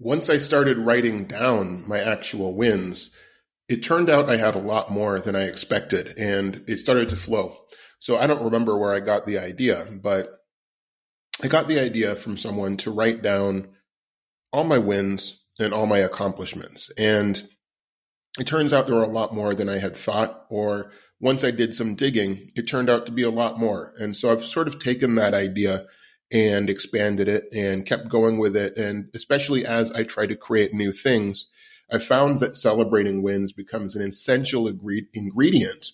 once I started writing down my actual wins, it turned out I had a lot more than I expected and it started to flow. So I don't remember where I got the idea, but I got the idea from someone to write down all my wins and all my accomplishments. And it turns out there were a lot more than I had thought, or once I did some digging, it turned out to be a lot more. And so I've sort of taken that idea and expanded it and kept going with it. And especially as I try to create new things, I found that celebrating wins becomes an essential ingredient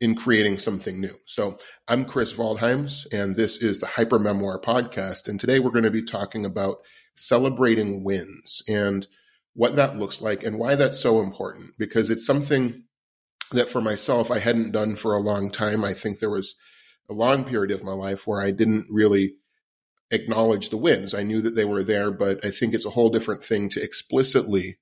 in creating something new. So I'm Chris Waldheims, and this is the Hyper Memoir podcast. And today we're going to be talking about celebrating wins and what that looks like and why that's so important because it's something that for myself I hadn't done for a long time. I think there was a long period of my life where I didn't really acknowledge the wins. I knew that they were there, but I think it's a whole different thing to explicitly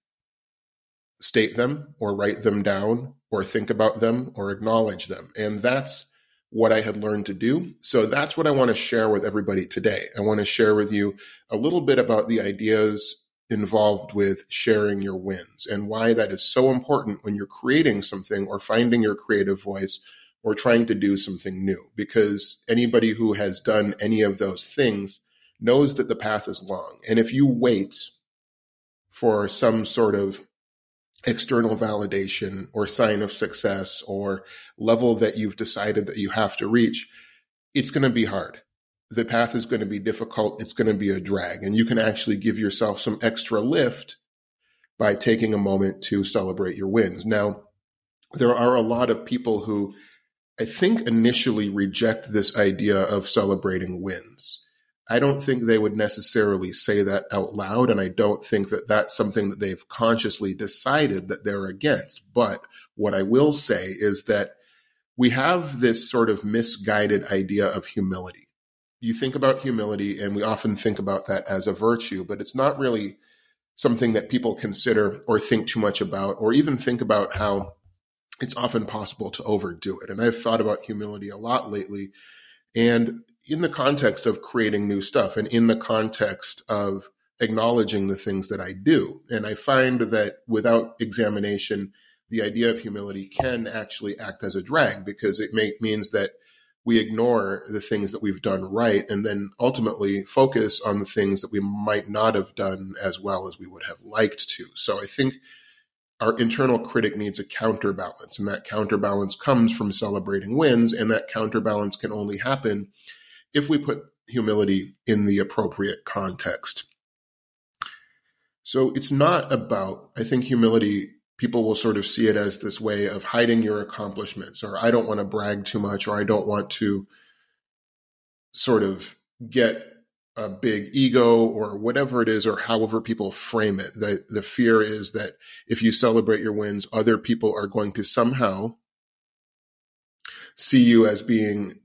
state them or write them down or think about them or acknowledge them. And that's what I had learned to do. So that's what I want to share with everybody today. I want to share with you a little bit about the ideas involved with sharing your wins and why that is so important when you're creating something or finding your creative voice or trying to do something new. Because anybody who has done any of those things knows that the path is long. And if you wait for some sort of external validation or sign of success or level that you've decided that you have to reach, it's going to be hard. The path is going to be difficult. It's going to be a drag. And you can actually give yourself some extra lift by taking a moment to celebrate your wins. Now, there are a lot of people who I think initially reject this idea of celebrating wins. I don't think they would necessarily say that out loud. And I don't think that that's something that they've consciously decided that they're against. But what I will say is that we have this sort of misguided idea of humility. You think about humility, and we often think about that as a virtue, but it's not really something that people consider or think too much about, or even think about how it's often possible to overdo it. And I've thought about humility a lot lately. And in the context of creating new stuff and in the context of acknowledging the things that I do. And I find that without examination, the idea of humility can actually act as a drag because it may, means that we ignore the things that we've done right and then ultimately focus on the things that we might not have done as well as we would have liked to. So I think our internal critic needs a counterbalance, and that counterbalance comes from celebrating wins, and that counterbalance can only happen if we put humility in the appropriate context. So it's not about, I think humility, people will sort of see it as this way of hiding your accomplishments, or I don't want to brag too much, or I don't want to sort of get a big ego or whatever it is, or however people frame it. The, the fear is that if you celebrate your wins, other people are going to somehow see you as being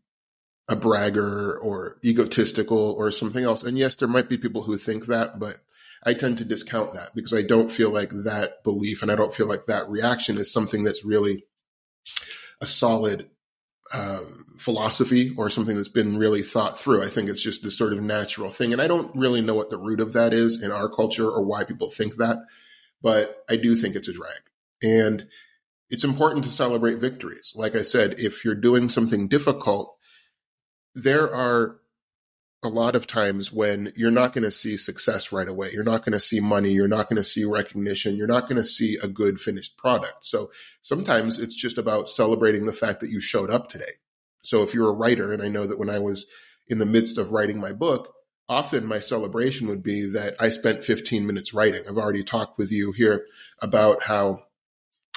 a bragger or egotistical or something else. And yes, there might be people who think that, but I tend to discount that because I don't feel like that belief and I don't feel like that reaction is something that's really a solid um, philosophy or something that's been really thought through. I think it's just this sort of natural thing. And I don't really know what the root of that is in our culture or why people think that, but I do think it's a drag. And it's important to celebrate victories. Like I said, if you're doing something difficult, there are a lot of times when you're not going to see success right away. You're not going to see money. You're not going to see recognition. You're not going to see a good finished product. So sometimes it's just about celebrating the fact that you showed up today. So if you're a writer, and I know that when I was in the midst of writing my book, often my celebration would be that I spent 15 minutes writing. I've already talked with you here about how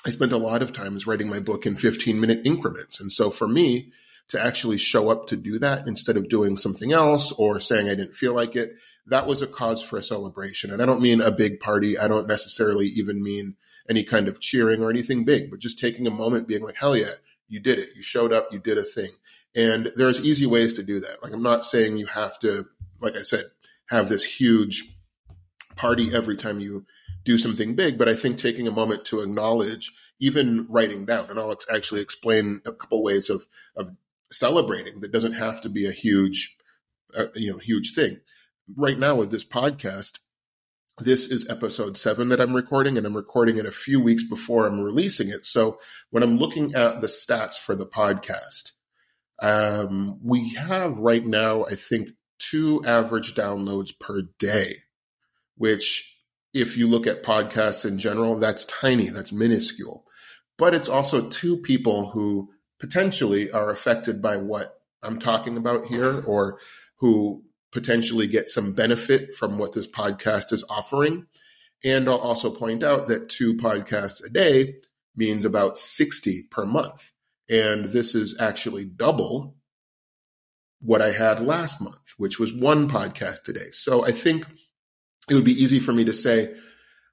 I spent a lot of times writing my book in 15 minute increments. And so for me, to actually show up to do that instead of doing something else or saying I didn't feel like it, that was a cause for a celebration. And I don't mean a big party. I don't necessarily even mean any kind of cheering or anything big, but just taking a moment being like, hell yeah, you did it. You showed up, you did a thing. And there's easy ways to do that. Like, I'm not saying you have to, like I said, have this huge party every time you do something big, but I think taking a moment to acknowledge, even writing down, and I'll actually explain a couple ways of, of celebrating that doesn't have to be a huge uh, you know huge thing right now with this podcast this is episode seven that I'm recording, and I'm recording it a few weeks before I'm releasing it. So when I'm looking at the stats for the podcast, um, we have right now, I think, two average downloads per day, which, if you look at podcasts in general, that's tiny, that's minuscule. But it's also two people who potentially are affected by what I'm talking about here or who potentially get some benefit from what this podcast is offering. And I'll also point out that two podcasts a day means about 60 per month. And this is actually double what I had last month, which was one podcast a day. So I think it would be easy for me to say,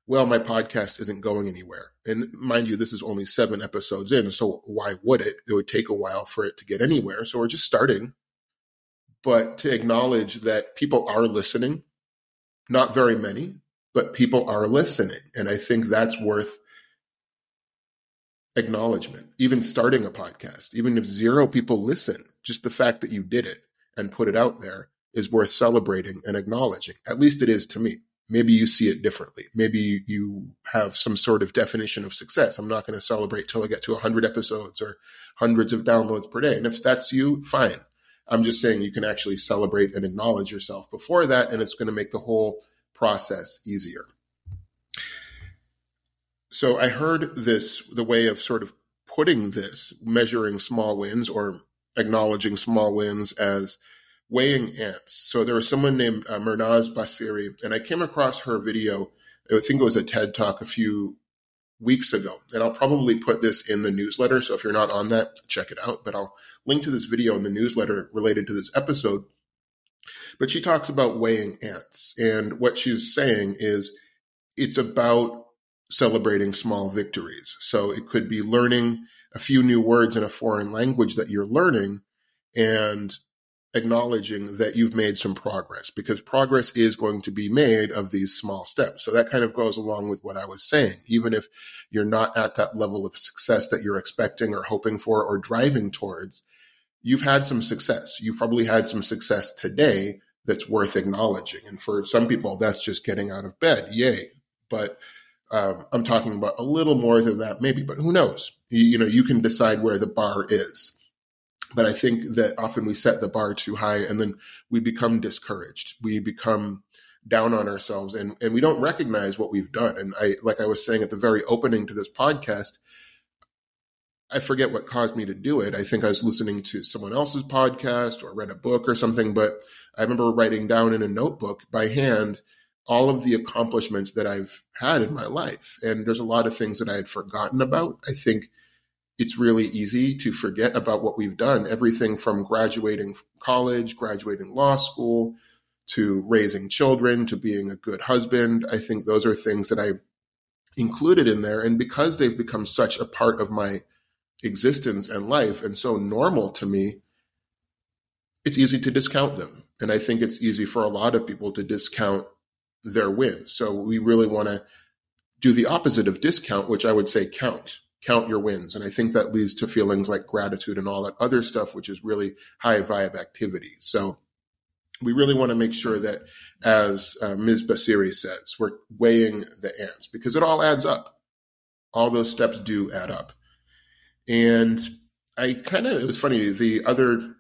well, my podcast isn't going anywhere. And mind you, this is only seven episodes in. So why would it? It would take a while for it to get anywhere. So we're just starting. But to acknowledge that people are listening, not very many, but people are listening. And I think that's worth acknowledgement. Even starting a podcast, even if zero people listen, just the fact that you did it and put it out there is worth celebrating and acknowledging. At least it is to me. Maybe you see it differently. Maybe you have some sort of definition of success. I'm not going to celebrate till I get to 100 episodes or hundreds of downloads per day. And if that's you, fine. I'm just saying you can actually celebrate and acknowledge yourself before that, and it's going to make the whole process easier. So I heard this, the way of sort of putting this, measuring small wins or acknowledging small wins as weighing ants. So there was someone named uh, Mernaz Basiri, and I came across her video. I think it was a TED talk a few weeks ago, and I'll probably put this in the newsletter. So if you're not on that, check it out. But I'll link to this video in the newsletter related to this episode. But she talks about weighing ants, and what she's saying is it's about celebrating small victories. So it could be learning a few new words in a foreign language that you're learning and acknowledging that you've made some progress because progress is going to be made of these small steps. So that kind of goes along with what I was saying. Even if you're not at that level of success that you're expecting or hoping for or driving towards, you've had some success. You've probably had some success today that's worth acknowledging. And for some people, that's just getting out of bed. Yay. But um, I'm talking about a little more than that, maybe, but who knows? You, you know, you can decide where the bar is. But I think that often we set the bar too high and then we become discouraged. We become down on ourselves and, and we don't recognize what we've done. And I, like I was saying at the very opening to this podcast, I forget what caused me to do it. I think I was listening to someone else's podcast or read a book or something, but I remember writing down in a notebook by hand all of the accomplishments that I've had in my life. And there's a lot of things that I had forgotten about. I think it's really easy to forget about what we've done. Everything from graduating college, graduating law school, to raising children, to being a good husband. I think those are things that I included in there. And because they've become such a part of my existence and life and so normal to me, it's easy to discount them. And I think it's easy for a lot of people to discount their wins. So we really want to do the opposite of discount, which I would say count count your wins. And I think that leads to feelings like gratitude and all that other stuff, which is really high vibe activity. So we really want to make sure that, as uh, Ms. Basiri says, we're weighing the ants because it all adds up. All those steps do add up. And I kind of, it was funny, the other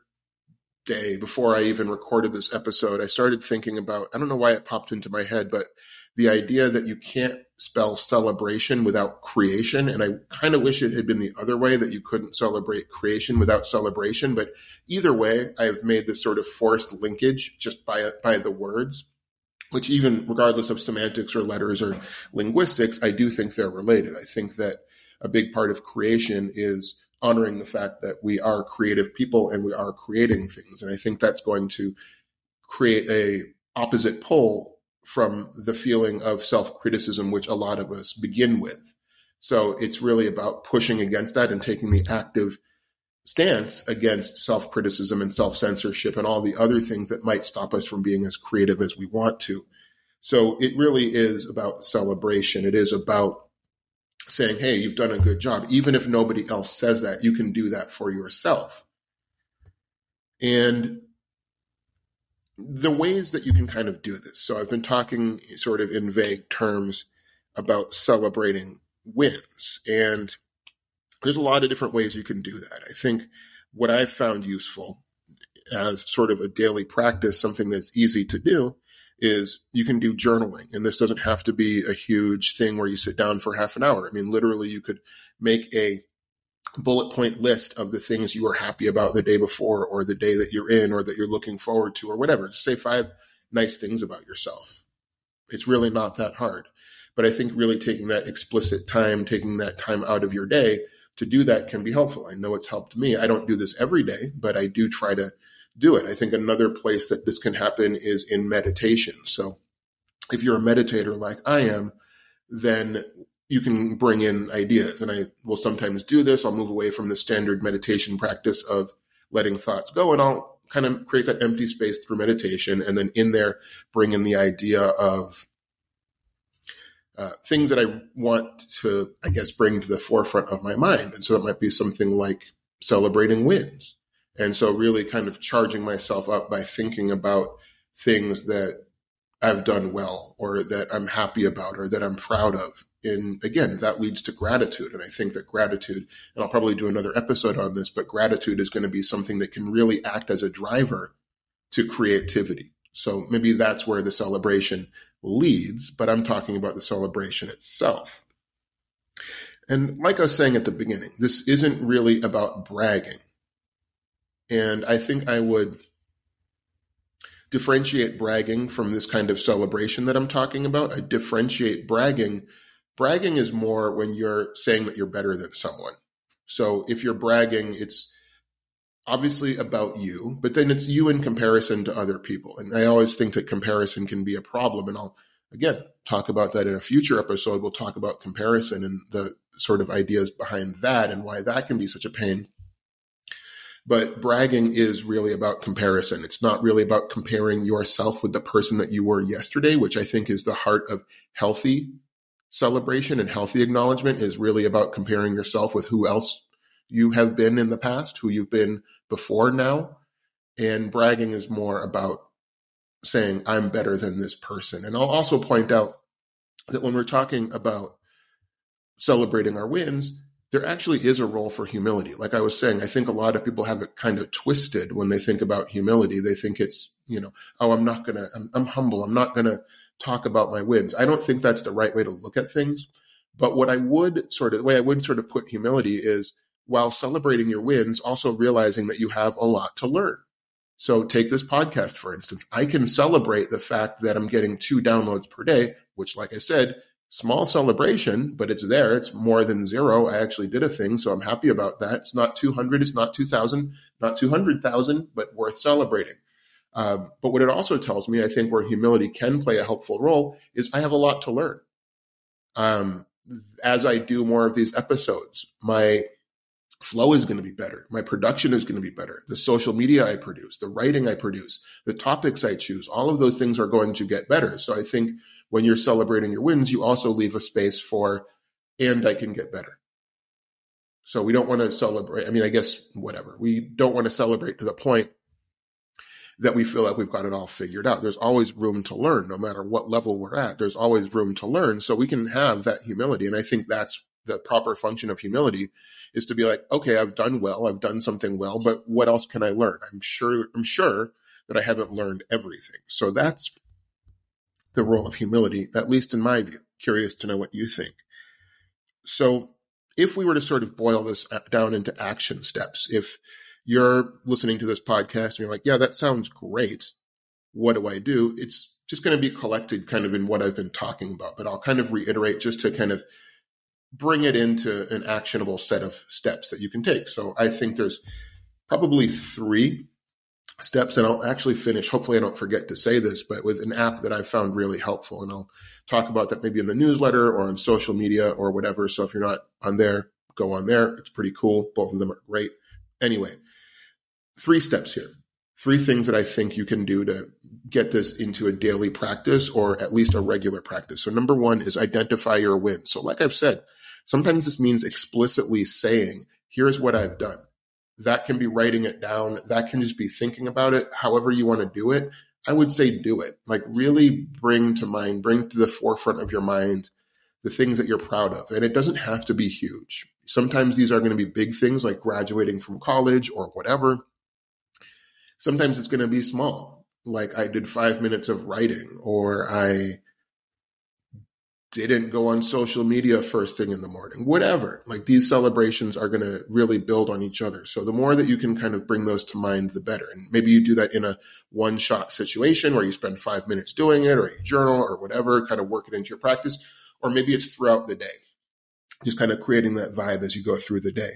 day before I even recorded this episode, I started thinking about, I don't know why it popped into my head, but the idea that you can't spell celebration without creation. And I kind of wish it had been the other way that you couldn't celebrate creation without celebration. But either way, I've made this sort of forced linkage just by, by the words, which even regardless of semantics or letters or linguistics, I do think they're related. I think that a big part of creation is honoring the fact that we are creative people and we are creating things. And I think that's going to create a opposite pole from the feeling of self criticism, which a lot of us begin with. So it's really about pushing against that and taking the active stance against self criticism and self censorship and all the other things that might stop us from being as creative as we want to. So it really is about celebration. It is about saying, hey, you've done a good job. Even if nobody else says that, you can do that for yourself. And the ways that you can kind of do this. So I've been talking sort of in vague terms about celebrating wins. And there's a lot of different ways you can do that. I think what I've found useful as sort of a daily practice, something that's easy to do, is you can do journaling. And this doesn't have to be a huge thing where you sit down for half an hour. I mean, literally, you could make a bullet point list of the things you were happy about the day before or the day that you're in or that you're looking forward to or whatever. Just say five nice things about yourself. It's really not that hard. But I think really taking that explicit time, taking that time out of your day to do that can be helpful. I know it's helped me. I don't do this every day, but I do try to do it. I think another place that this can happen is in meditation. So if you're a meditator like I am, then you can bring in ideas. And I will sometimes do this. I'll move away from the standard meditation practice of letting thoughts go and I'll kind of create that empty space through meditation. And then in there, bring in the idea of uh, things that I want to, I guess, bring to the forefront of my mind. And so that might be something like celebrating wins. And so really kind of charging myself up by thinking about things that I've done well or that I'm happy about or that I'm proud of. And again, that leads to gratitude. And I think that gratitude, and I'll probably do another episode on this, but gratitude is going to be something that can really act as a driver to creativity. So maybe that's where the celebration leads, but I'm talking about the celebration itself. And like I was saying at the beginning, this isn't really about bragging. And I think I would differentiate bragging from this kind of celebration that I'm talking about. I differentiate bragging. Bragging is more when you're saying that you're better than someone. So if you're bragging, it's obviously about you, but then it's you in comparison to other people. And I always think that comparison can be a problem. And I'll, again, talk about that in a future episode. We'll talk about comparison and the sort of ideas behind that and why that can be such a pain. But bragging is really about comparison. It's not really about comparing yourself with the person that you were yesterday, which I think is the heart of healthy celebration and healthy acknowledgement is really about comparing yourself with who else you have been in the past, who you've been before now. And bragging is more about saying, I'm better than this person. And I'll also point out that when we're talking about celebrating our wins, there actually is a role for humility. Like I was saying, I think a lot of people have it kind of twisted when they think about humility. They think it's, you know, oh, I'm not going to, I'm, humble. I'm not going to talk about my wins. I don't think that's the right way to look at things. But what I would sort of, the way I would sort of put humility is while celebrating your wins, also realizing that you have a lot to learn. So take this podcast, for instance. I can celebrate the fact that I'm getting two downloads per day, which, like I said, small celebration, but it's there. It's more than zero. I actually did a thing, so I'm happy about that. It's not 200, it's not 2,000, not 200,000, but worth celebrating. Um, but what it also tells me, I think, where humility can play a helpful role is I have a lot to learn. Um, as I do more of these episodes, my flow is going to be better. My production is going to be better. The social media I produce, the writing I produce, the topics I choose, all of those things are going to get better. So I think when you're celebrating your wins, you also leave a space for, and I can get better. So we don't want to celebrate. I mean, I guess whatever. We don't want to celebrate to the point that we feel like we've got it all figured out. There's always room to learn, no matter what level we're at. There's always room to learn. So we can have that humility. And I think that's the proper function of humility is to be like, okay, I've done well. I've done something well, but what else can I learn? I'm sure, I'm sure that I haven't learned everything. So that's the role of humility, at least in my view. Curious to know what you think. So, if we were to sort of boil this uh, down into action steps, if you're listening to this podcast and you're like, yeah, that sounds great. What do I do? It's just going to be collected kind of in what I've been talking about, but I'll kind of reiterate just to kind of bring it into an actionable set of steps that you can take. So I think there's probably three steps and I'll actually finish. Hopefully I don't forget to say this, but with an app that I've found really helpful and I'll talk about that maybe in the newsletter or on social media or whatever. So if you're not on there, go on there. It's pretty cool. Both of them are great. Anyway, three steps here. Three things that I think you can do to get this into a daily practice or at least a regular practice. So number one is identify your wins. So like I've said, sometimes this means explicitly saying, here's what I've done that can be writing it down. That can just be thinking about it, however you want to do it. I would say do it. Like really bring to mind, bring to the forefront of your mind the things that you're proud of. And it doesn't have to be huge. Sometimes these are going to be big things like graduating from college or whatever. Sometimes it's going to be small, like I did five minutes of writing or I didn't go on social media first thing in the morning, whatever. Like these celebrations are going to really build on each other. So the more that you can kind of bring those to mind, the better. And maybe you do that in a one shot situation where you spend five minutes doing it or you journal or whatever, kind of work it into your practice. Or maybe it's throughout the day, just kind of creating that vibe as you go through the day.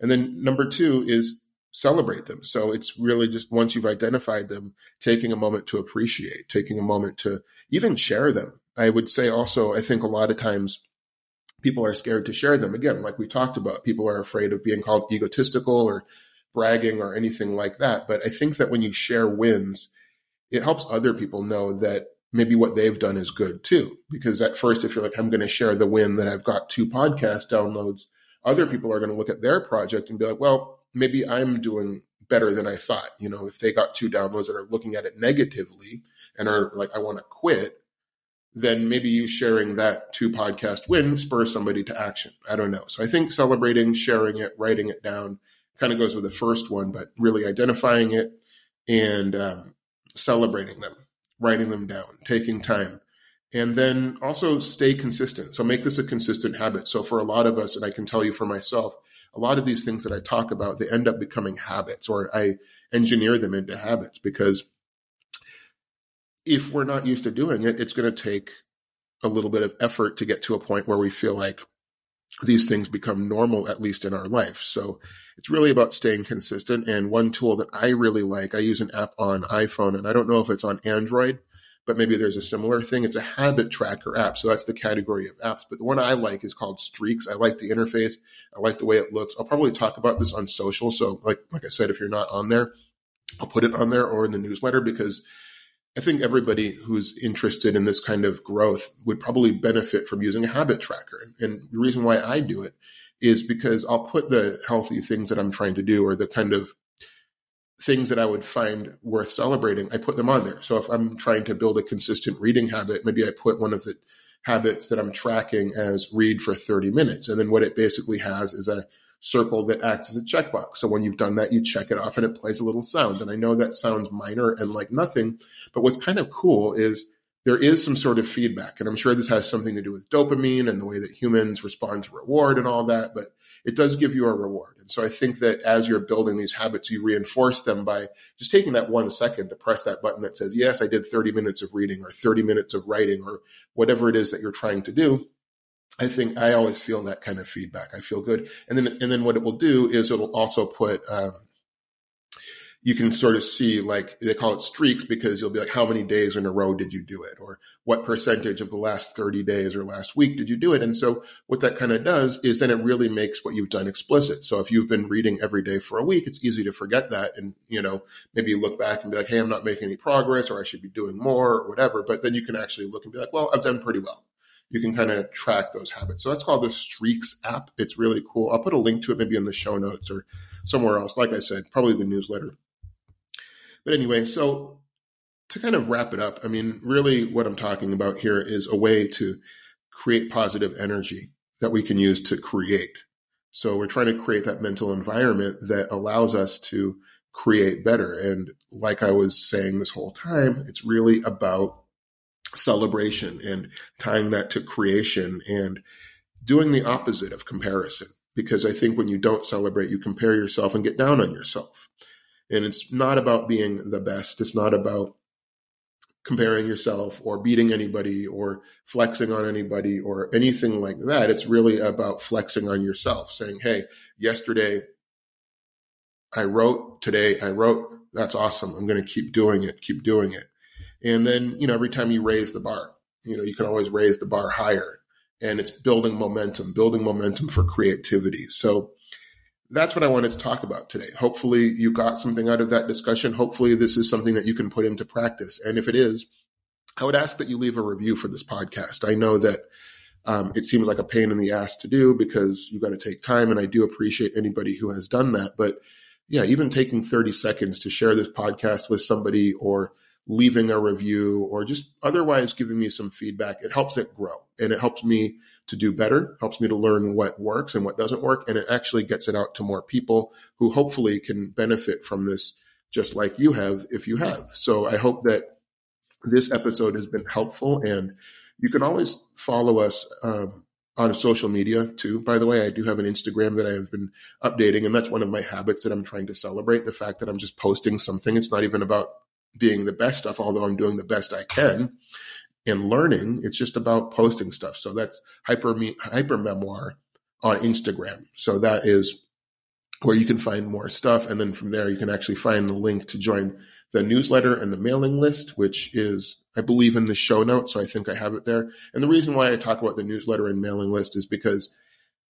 And then number two is celebrate them. So it's really just once you've identified them, taking a moment to appreciate, taking a moment to even share them I would say also, I think a lot of times people are scared to share them. Again, like we talked about, people are afraid of being called egotistical or bragging or anything like that. But I think that when you share wins, it helps other people know that maybe what they've done is good too. Because at first, if you're like, I'm going to share the win that I've got two podcast downloads, other people are going to look at their project and be like, well, maybe I'm doing better than I thought. You know, if they got two downloads that are looking at it negatively and are like, I want to quit, then maybe you sharing that two podcast win spurs somebody to action. I don't know. So I think celebrating, sharing it, writing it down kind of goes with the first one, but really identifying it and um, celebrating them, writing them down, taking time. And then also stay consistent. So make this a consistent habit. So for a lot of us, and I can tell you for myself, a lot of these things that I talk about, they end up becoming habits or I engineer them into habits because if we're not used to doing it, it's going to take a little bit of effort to get to a point where we feel like these things become normal, at least in our life. So it's really about staying consistent. And one tool that I really like, I use an app on iPhone, and I don't know if it's on Android, but maybe there's a similar thing. It's a habit tracker app. So that's the category of apps. But the one I like is called Streaks. I like the interface. I like the way it looks. I'll probably talk about this on social. So like, like I said, if you're not on there, I'll put it on there or in the newsletter because I think everybody who's interested in this kind of growth would probably benefit from using a habit tracker. And the reason why I do it is because I'll put the healthy things that I'm trying to do or the kind of things that I would find worth celebrating, I put them on there. So if I'm trying to build a consistent reading habit, maybe I put one of the habits that I'm tracking as read for 30 minutes. And then what it basically has is a circle that acts as a checkbox. So when you've done that, you check it off and it plays a little sound. And I know that sounds minor and like nothing, but what's kind of cool is there is some sort of feedback. And I'm sure this has something to do with dopamine and the way that humans respond to reward and all that, but it does give you a reward. And so I think that as you're building these habits, you reinforce them by just taking that one second to press that button that says, yes, I did 30 minutes of reading or 30 minutes of writing or whatever it is that you're trying to do. I think I always feel that kind of feedback. I feel good, and then and then what it will do is it'll also put. Um, you can sort of see like they call it streaks because you'll be like, how many days in a row did you do it, or what percentage of the last thirty days or last week did you do it? And so what that kind of does is then it really makes what you've done explicit. So if you've been reading every day for a week, it's easy to forget that, and you know maybe look back and be like, hey, I'm not making any progress, or I should be doing more, or whatever. But then you can actually look and be like, well, I've done pretty well you can kind of track those habits. So that's called the Streaks app. It's really cool. I'll put a link to it maybe in the show notes or somewhere else. Like I said, probably the newsletter. But anyway, so to kind of wrap it up, I mean, really what I'm talking about here is a way to create positive energy that we can use to create. So we're trying to create that mental environment that allows us to create better. And like I was saying this whole time, it's really about celebration and tying that to creation and doing the opposite of comparison. Because I think when you don't celebrate, you compare yourself and get down on yourself. And it's not about being the best. It's not about comparing yourself or beating anybody or flexing on anybody or anything like that. It's really about flexing on yourself, saying, hey, yesterday I wrote, today I wrote. That's awesome. I'm going to keep doing it, keep doing it. And then, you know, every time you raise the bar, you know, you can always raise the bar higher. And it's building momentum, building momentum for creativity. So that's what I wanted to talk about today. Hopefully you got something out of that discussion. Hopefully this is something that you can put into practice. And if it is, I would ask that you leave a review for this podcast. I know that um, it seems like a pain in the ass to do because you got to take time, and I do appreciate anybody who has done that. But yeah, even taking 30 seconds to share this podcast with somebody or leaving a review or just otherwise giving me some feedback, it helps it grow and it helps me to do better, helps me to learn what works and what doesn't work. And it actually gets it out to more people who hopefully can benefit from this just like you have if you have. So I hope that this episode has been helpful and you can always follow us um, on social media too. By the way, I do have an Instagram that I have been updating, and that's one of my habits that I'm trying to celebrate the fact that I'm just posting something. It's not even about being the best stuff, although I'm doing the best I can in learning. It's just about posting stuff. So that's hyper hyper memoir on Instagram. So that is where you can find more stuff. And then from there, you can actually find the link to join the newsletter and the mailing list, which is, I believe, in the show notes. So I think I have it there. And the reason why I talk about the newsletter and mailing list is because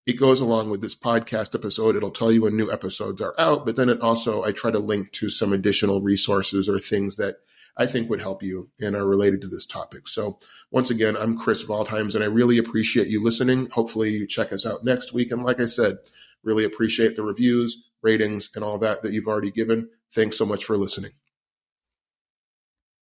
it goes along with this podcast episode. It'll tell you when new episodes are out, but then it also, I try to link to some additional resources or things that I think would help you and are related to this topic. So once again, I'm Chris Waldheims and I really appreciate you listening. Hopefully you check us out next week. And like I said, really appreciate the reviews, ratings, and all that that you've already given. Thanks so much for listening.